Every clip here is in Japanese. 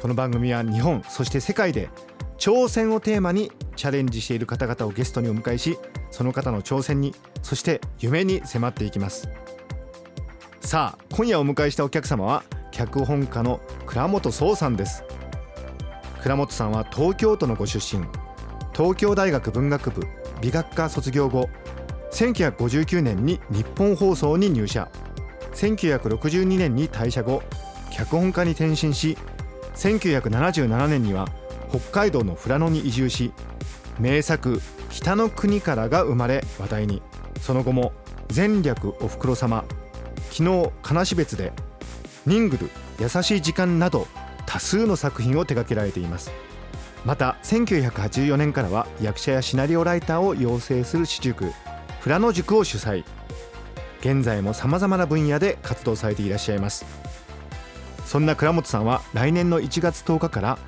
この番組は日本そして世界で挑戦をテーマにチャレンジしている方々をゲストにお迎えしその方の挑戦にそして夢に迫っていきます。さあ今夜お迎えしたお客様は脚本家の倉本壮さんです。倉本さんは東京都のご出身東京大学文学部美学科卒業後1959年に日本放送に入社。1962年に退社後脚本家に転身し1977年には北海道の富良野に移住し名作「北の国から」が生まれ話題に。その後も「前略おふくろ様」「昨日金標別で」「ニングル優しい時間」など多数の作品を手掛けられています。また1984年からは役者やシナリオライターを養成する私塾富良野塾を主催。現在もさまざまな分野で活動されていらっしゃいます。そんな倉本さんは来年の1月10日から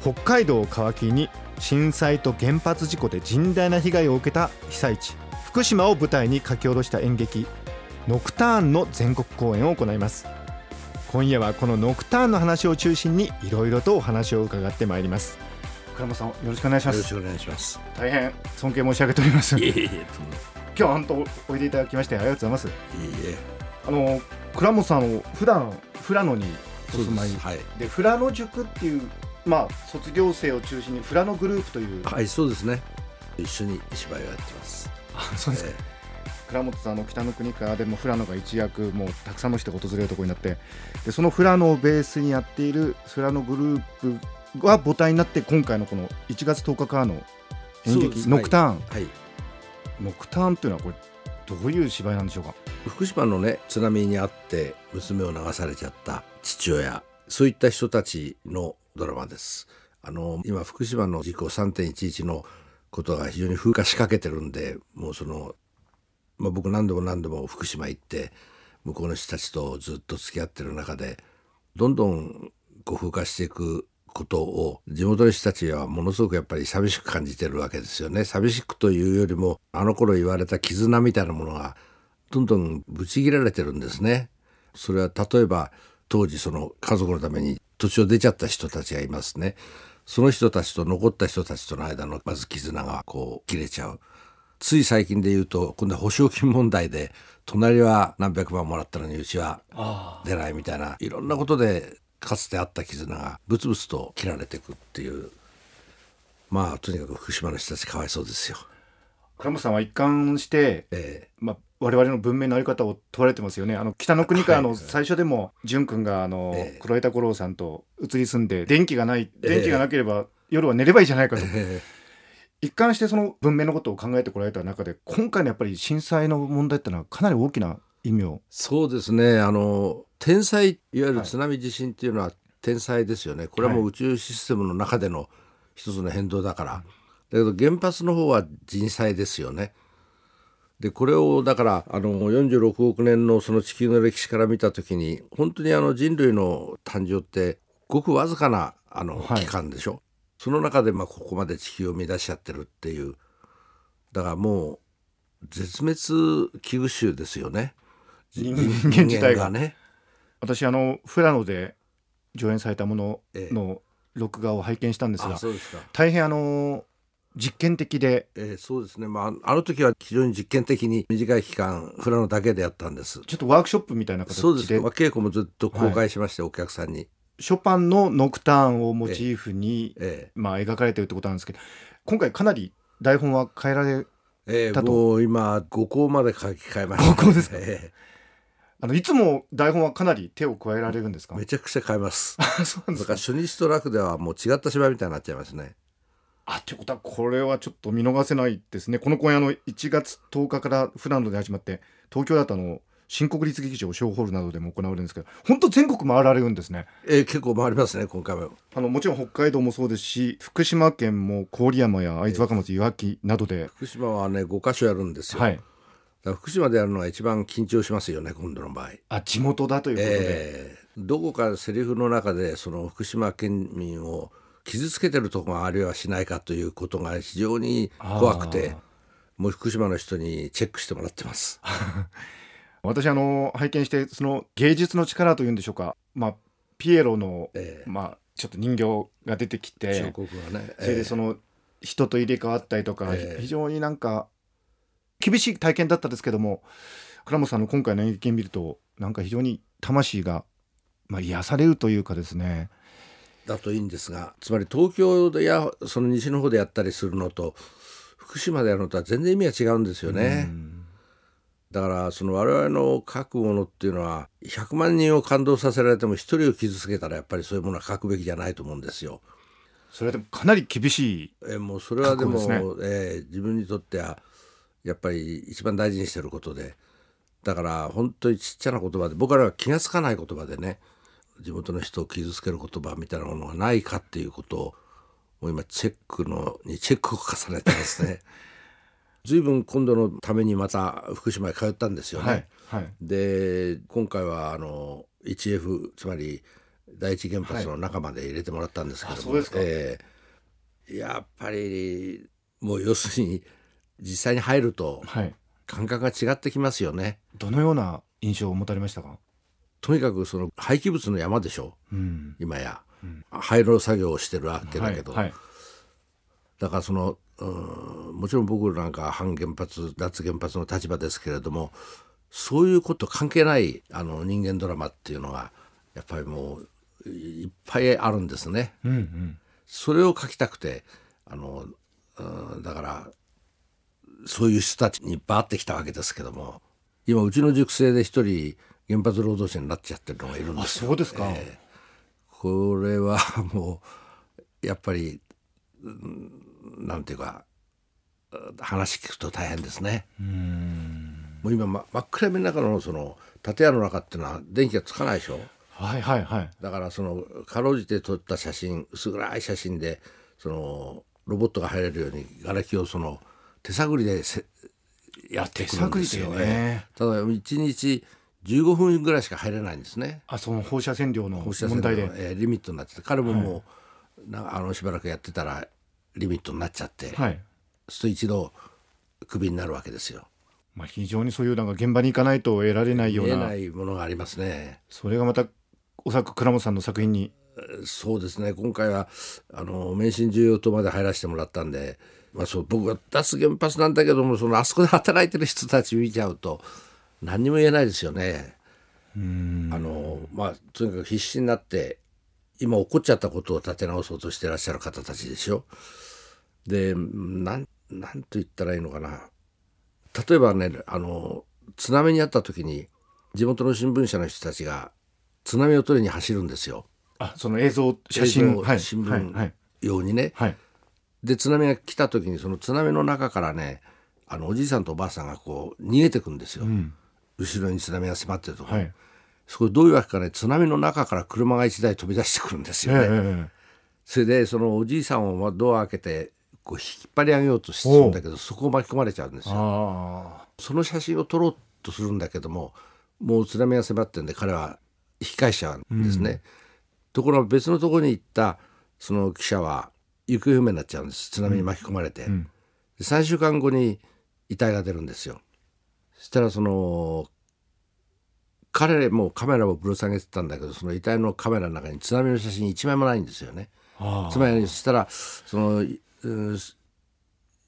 北海道を皮切りに震災と原発事故で甚大な被害を受けた被災地福島を舞台に書き下ろした演劇「ノクターン」の全国公演を行います。今夜はこのノクターンの話を中心にいろいろとお話を伺ってまいります。倉本さんよろしくお願いします。よろしくお願いします。大変尊敬申し上げております。いえいえ今日は本当おいでいただきましてありがとうございます。いえいえ。あの倉本さんを普段富良野にお住まい。はい。で富良野塾っていうまあ卒業生を中心に富良野グループというはいそうですね。一緒に芝居をやってます。あそうですか、え倉本さんの北の国からでも富良野が一躍もうたくさんの人が訪れるところになってでその富良野をベースにやっている富良野グループが母体になって今回のこの1月10日からの演劇「そうです。ノクターン」はい。ノクターンっていうのはこれどういう芝居なんでしょうか？福島のね津波にあって娘を流されちゃった父親そういった人たちのドラマです。あの今福島の事故3.11のことが非常に風化しかけてるんでもうその、まあ、僕何度も何度も福島行って向こうの人たちとずっと付き合ってる中でどんどんこう風化していくことを地元の人たちはものすごくやっぱり寂しく感じてるわけですよね。寂しくというよりもあの頃言われた絆みたいなものがどんどんぶち切られてるんですね。それは例えば当時その家族のために土地を出ちゃった人たちがいますね。その人たちと残った人たちとの間のまず絆がこう切れちゃう。つい最近で言うと今度は保証金問題で隣は何百万もらったのにうちは出ないみたいないろんなことでかつてあった絆がブツブツと切られていくっていう。まあとにかく福島の人たちかわいそうですよ。倉本さんは一貫して、え。まあ、我々の文明のあり方を問われてますよね。あの北の国からの最初でも淳君があの、ええ。黒板五郎さんと移り住んで電気がないええ。電気がなければ夜は寝ればいいじゃないかと、え一貫してその文明のことを考えてこられた中で今回のやっぱり震災の問題ってのはかなり大きな意味を。そうですね。あの天災いわゆるはい。津波地震っていうのは天災ですよね。これはもう宇宙システムの中での一つの変動だから、だけど原発の方は人災ですよね。でこれをだからあの46億年のその地球の歴史から見た時に本当にあの人類の誕生ってごくわずかなあのはい。期間でしょ、その中でまあここまで地球を乱しちゃってるっていう。だからもう絶滅危惧種ですよね。人間自体が。ね私あの富良野で上演されたものええ。の録画を拝見したんですあがそうですか、大変あの実験的で。えーそうですね。まああの時は非常に実験的に短い期間富良野だけでやったんです。ちょっとワークショップみたいな形で。そうですね、まあ、稽古もずっと公開しまして、お客さんに、ショパンのノクターンをモチーフに、えまあ、描かれてるってことなんですけど今回かなり台本は変えられーえーだともう今5校まで書き換えました、5校ですか？えあのいつも台本はかなり手を加えられるんですか？ーめちゃくちゃ変えます。あそうなんですか。だから初日と楽ではもう違った芝居みたいになっちゃいますねあってことはこれはちょっと見逃せないですね。この公演あの1月10日から富良野で始まって東京だとあの新国立劇場小ホールなどでも行われるんですけど本当全国回られるんですね。えー結構回りますね今回は。あのもちろん北海道もそうですし福島県も郡山や会津若松いわきなどで、福島はね5か所やるんですよ、はい。だから福島でやるのが一番緊張しますよね今度の場合。あ地元だということで、えー。どこかセリフの中でその福島県民を傷つけてるところがありはしないかということが非常に怖くてもう福島の人にチェックしてもらってます。私あの拝見してその芸術の力というんでしょうか、まあ、ピエロの、ええ。まあ、ちょっと人形が出てきてね、それでその人と入れ替わったりとか、ええ。非常になんか厳しい体験だったですけども倉本さんの今回の演劇見るとなんか非常に魂が、まあ、癒されるというかですねだといいんですがつまり東京でやその西の方でやったりするのと福島でやるのとは全然意味が違うんですよね。だからその我々の書くものっていうのは100万人を感動させられても一人を傷つけたらやっぱりそういうものは書くべきじゃないと思うんですよ。それでもかなり厳しいえーもうそれはでもえー自分にとってはやっぱり一番大事にしてることでだから本当にちっちゃな言葉で僕らは気が付かない言葉でね地元の人を傷つける言葉みたいなものがないかっていうことをもう今チェックのにチェックを重ねてますね。随分今度のためにまた福島へ通ったんですよね。はいはいで今回はあの 1F つまり第一原発の中まで入れてもらったんですけども、あそうですかええやっぱりもう要するに実際に入るとはい感覚が違ってきますよね。どのような印象を持たれましたか、とにかくその廃棄物の山でしょう。ん、今や、廃炉作業をしてるわけだけど、はいはい。だからそのうんもちろん僕なんか反原発脱原発の立場ですけれどもそういうこと関係ないあの人間ドラマっていうのがやっぱりもういっぱいあるんですね。うんうん。それを書きたくてあのうんだからそういう人たちにバーってきたわけですけども今うちの塾生で一人原発労働者になっちゃってるのがいるんですよ。そうですか、ええ。これは もうやっぱりうんなんていうか話聞くと大変ですね。もう今、ま、真っ暗闇の中のその建屋の中っていうのは電気がつかないでしょ。はいはいはい。だからそのかろうじて撮った写真薄暗い写真でそのロボットが入れるように瓦礫をその手探りでせやってくるんですよ。手探りでね。ただ1日15分ぐらいしか入れないんですね。あその放射線量の問題でえーリミットになってて彼ももう、なあのしばらくやってたらリミットになっちゃって、はいすると一度クビになるわけですよ。まあ、非常にそういうなんか現場に行かないと得られないようなないものがありますね。それがまたおそらく倉本さんの作品にそうですね今回はあの免震重要棟まで入らせてもらったんで、まあ、そう僕は脱原発なんだけどもそのあそこで働いてる人たち見ちゃうと何にも言えないですよね。あのまあとにかく必死になって今起こっちゃったことを立て直そうとしてらっしゃる方たちでしょ。でなんなんと言ったらいいのかな。例えばねあの津波にあった時に地元の新聞社の人たちが津波を取りに走るんですよ。あその映像写真映像はい。新はい。はい。聞用にね。はい。で津波が来た時にその津波の中からねあのおじいさんとおばあさんがこう逃げてくんですよ、後ろに津波が迫ってるところ、はい。そこでどういうわけかね津波の中から車が1台飛び出してくるんですえよね、ええそれでそのおじいさんをドア開けてこう引っ張り上げようとするんだけどそこを巻き込まれちゃうんですえよ。あその写真を撮ろうとするんだけどももう津波が迫ってんで彼は引き返しちゃうんですね、ところが別のところに行ったその記者は行方不明になっちゃうんです。津波に巻き込まれて、で3週間後に遺体が出るんですよそしたらその彼もカメラをぶら下げてたんだけどその遺体のカメラの中に津波の写真1枚もないんですよね。あつまりそしたらそのいうん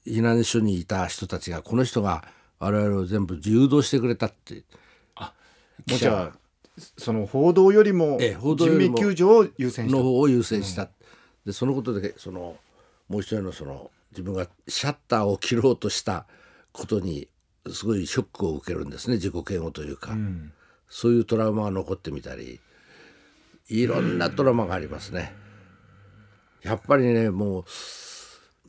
避難所にいた人たちがこの人が我々を全部誘導してくれたって。もうじゃあその報道よりも人命救助を優先した。の方を優先した、でそのことでそのもう一人のその自分がシャッターを切ろうとしたことにすごいショックを受けるんですね自己嫌悪というか、そういうトラウマが残ってみたりいろんなトラウマがありますね。やっぱりねもう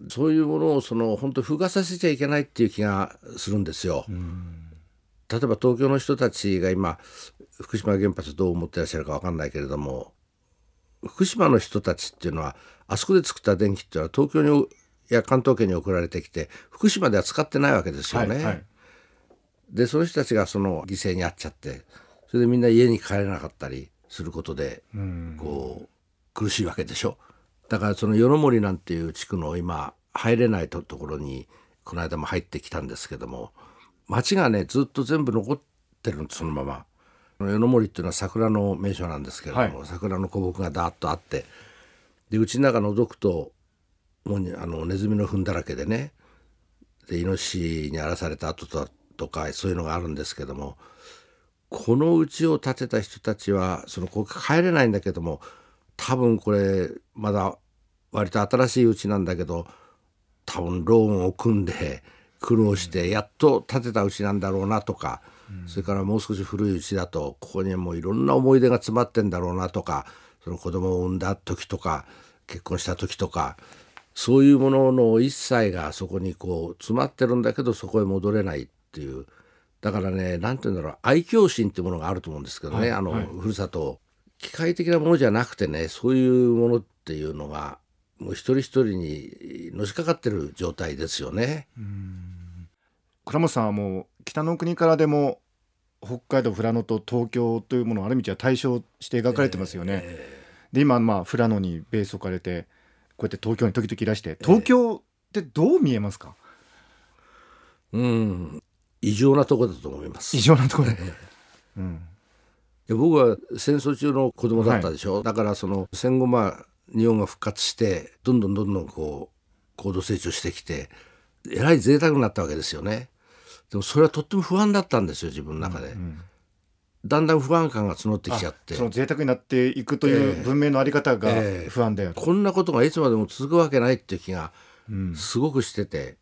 そういうものをその本当風化させちゃいけないっていう気がするんですよ。例えば東京の人たちが今福島原発どう思ってらっしゃるか分かんないけれども福島の人たちっていうのはあそこで作った電気っていうのは東京にや関東圏に送られてきて福島では使ってないわけですよね。はいはいでその人たちがその犠牲に遭っちゃってそれでみんな家に帰れなかったりすることでうん。こう苦しいわけでしょ？だからその与野森なんていう地区の今入れないとところにこの間も入ってきたんですけども町がねずっと全部残ってるんですそのまま。与野森っていうのは桜の名所なんですけれども、は桜の古木がダーッとあってでうちの中覗くともうねあのネズミの糞だらけでねでイノシシに荒らされた後ととかそういうのがあるんですけどもこの家を建てた人たちはそのここ帰れないんだけども多分これまだ割と新しい家なんだけど多分ローンを組んで苦労してやっと建てた家なんだろうなとか、それからもう少し古い家だとここにもういろんな思い出が詰まってんだろうなとかその子供を産んだ時とか結婚した時とかそういうものの一切がそこにこう詰まってるんだけどそこへ戻れない。っていう。だからね何て言うんだろう。愛嬌心っていうものがあると思うんですけどね、あの、はい。はいふるさと。を機械的なものじゃなくてねそういうものっていうのがもう一人一人にのしかかってる状態ですよね。倉本さんはもう北の国からでも北海道富良野と東京というものをある意味は対象して描かれてますよね。で今まあ富良野にベースを置かれてこうやって東京に時々いらして東京ってどう見えますか、うん異常なところだと思います。異常なところで。うん。いや僕は戦争中の子供だったでしょ、だからその戦後まあ日本が復活してどんどんどんどんこう高度成長してきてえらい贅沢になったわけですよね。でもそれはとっても不安だったんですよ自分の中で、だんだん不安感が募ってきちゃって。その贅沢になっていくという文明のあり方がええ。不安だよと、こんなことがいつまでも続くわけないっていう気がすごくしてて、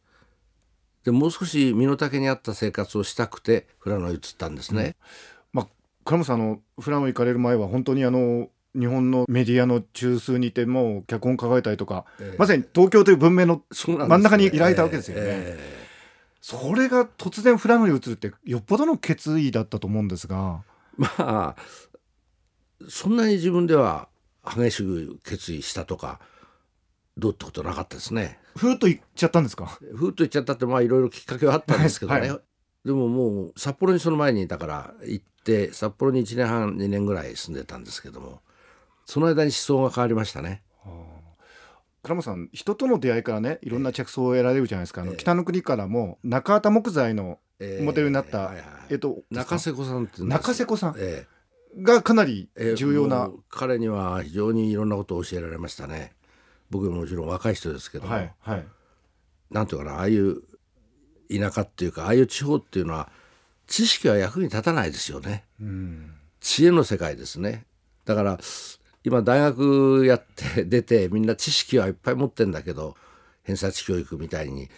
でもう少し身の丈に合った生活をしたくて富良野に移ったんですね、まあ、倉本さんあの富良野行かれる前は本当にあの日本のメディアの中枢にいてもう脚本書かれたりとか、ええ。まさに東京という文明の真ん中にいられたわけですよね。ええ。それが突然富良野に移るってよっぽどの決意だったと思うんですが。まあそんなに自分では激しく決意したとかどうってことなかったですね。ふーっと行っちゃったんですか？ふーっと言っちゃったってまあいろいろきっかけはあったんですけどね、はいはでももう札幌にその前にだから行って札幌に1年半2年ぐらい住んでたんですけどもその間に思想が変わりましたね。倉本さん人との出会いからねいろんな着想を得られるじゃないですか、あの北の国からも中畑木材のえーモデルになった、はいはいえっと中瀬子さんって中瀬子さんえ。がかなりえええ重要な、もう彼には非常にいろんなことを教えられましたね。僕ももちろん若い人ですけども、はいはい。なんていうかなああいう田舎っていうかああいう地方っていうのは知識は役に立たないですよね。うん。知恵の世界ですね。だから今大学やって 出てみんな知識はいっぱい持ってんだけど偏差値教育みたいに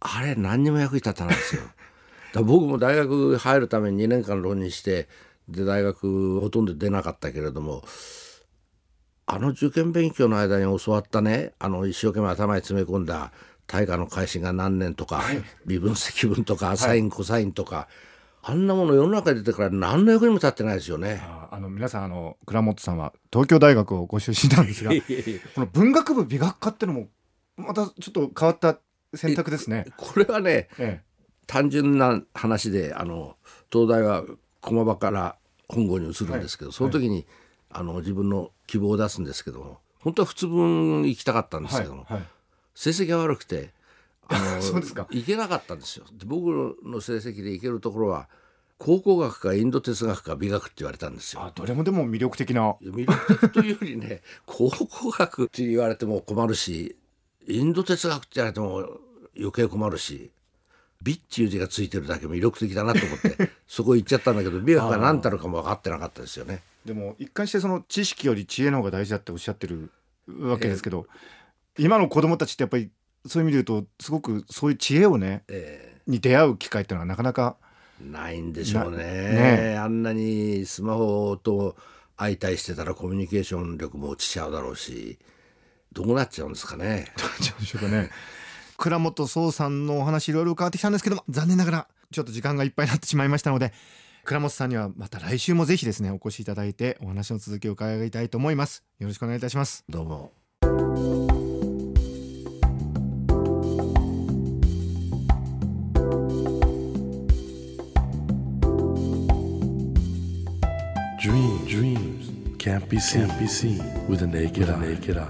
あれ何にも役に立たないですよ。だ僕も大学入るために2年間浪人してで大学ほとんど出なかったけれどもあの受験勉強の間に教わったね。あの一生懸命頭に詰め込んだ大化の開始が何年とか、微分積分とかサインコサインとか、あんなもの世の中に出てから何の役にも立ってないですよね。ああの皆さんあの倉本さんは東京大学をご出身なんですが この文学部美学科ってのもまたちょっと変わった選択ですね。これはねえ単純な話であの東大は駒場から本郷に移るんですけど、はい。その時に、あの自分の希望を出すんですけども本当は普通分行きたかったんえですけども、はいはい成績が悪くてあの そうですか行けなかったんですよ。で僕の成績で行けるところは考古学かインド哲学か美学って言われたんですよ。あどれもでも魅力的な魅力的というよりね 考古学って言われても困るしインド哲学って言われても余計困るし美っていう字がついてるだけ魅力的だなと思ってそこ行っちゃったんだけど美学が何たるかも分かってなかったですよね。でも一貫してその知識より知恵の方が大事だっておっしゃってるわけですけど、今の子供たちってやっぱりそういう意味で言うとすごくそういう知恵をねえに出会う機会っていうのはなかなかーないんでしょうね。なね。あんなにスマホと相対してたらコミュニケーション力も落ちちゃうだろうしどうなっちゃうんですかね。どうでしょうかね。倉本壮さんのお話いろいろ伺ってきたんですけども残念ながらちょっと時間がいっぱいになってしまいましたので倉本さんにはまた来週もぜひですねお越しいただいてお話の続きを伺いたいと思いますよろしくお願いいたしますどうも Dreams, dreams can't be seen, can't be seen with a naked, with a naked eye.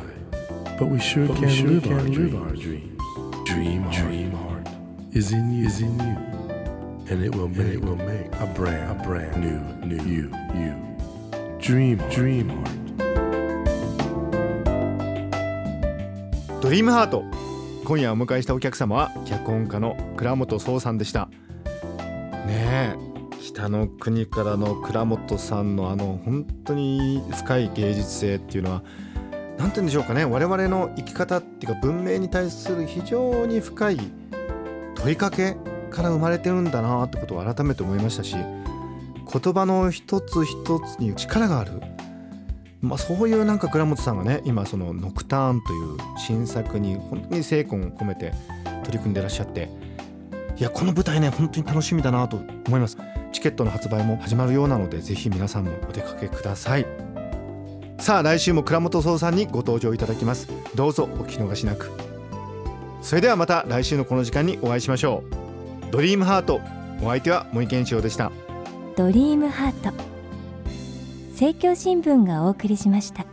But we sure but can, we sure live, can our live our dreams. Dream, heart, dream heart is in you, is in you, and it will make, it will make a brand, a brand new, new you, you. Dream, heart, dream heart. ドリームハート今夜お迎えしたお客様は脚本家の倉本壮さんでしたねえ北の国からの倉本さんのあの本当に深い芸術性っていうのは何て言うんでしょうかね我々の生き方っていうか文明に対する非常に深い問いかけから生まれてるんだなってことを改めて思いましたし言葉の一つ一つに力がある、まあ、そういうなんか倉本さんがね今その「ノクターン」という新作に本当に精魂を込めて取り組んでらっしゃっていやこの舞台ね本当に楽しみだなと思います。チケットの発売も始まるようなのでぜひ皆さんもお出かけください。さあ来週も倉本壮さんにご登場いただきます。どうぞお聞き逃しなく。それではまた来週のこの時間にお会いしましょう。ドリームハート。お相手は森健一郎でした。ドリームハート。政教新聞がお送りしました。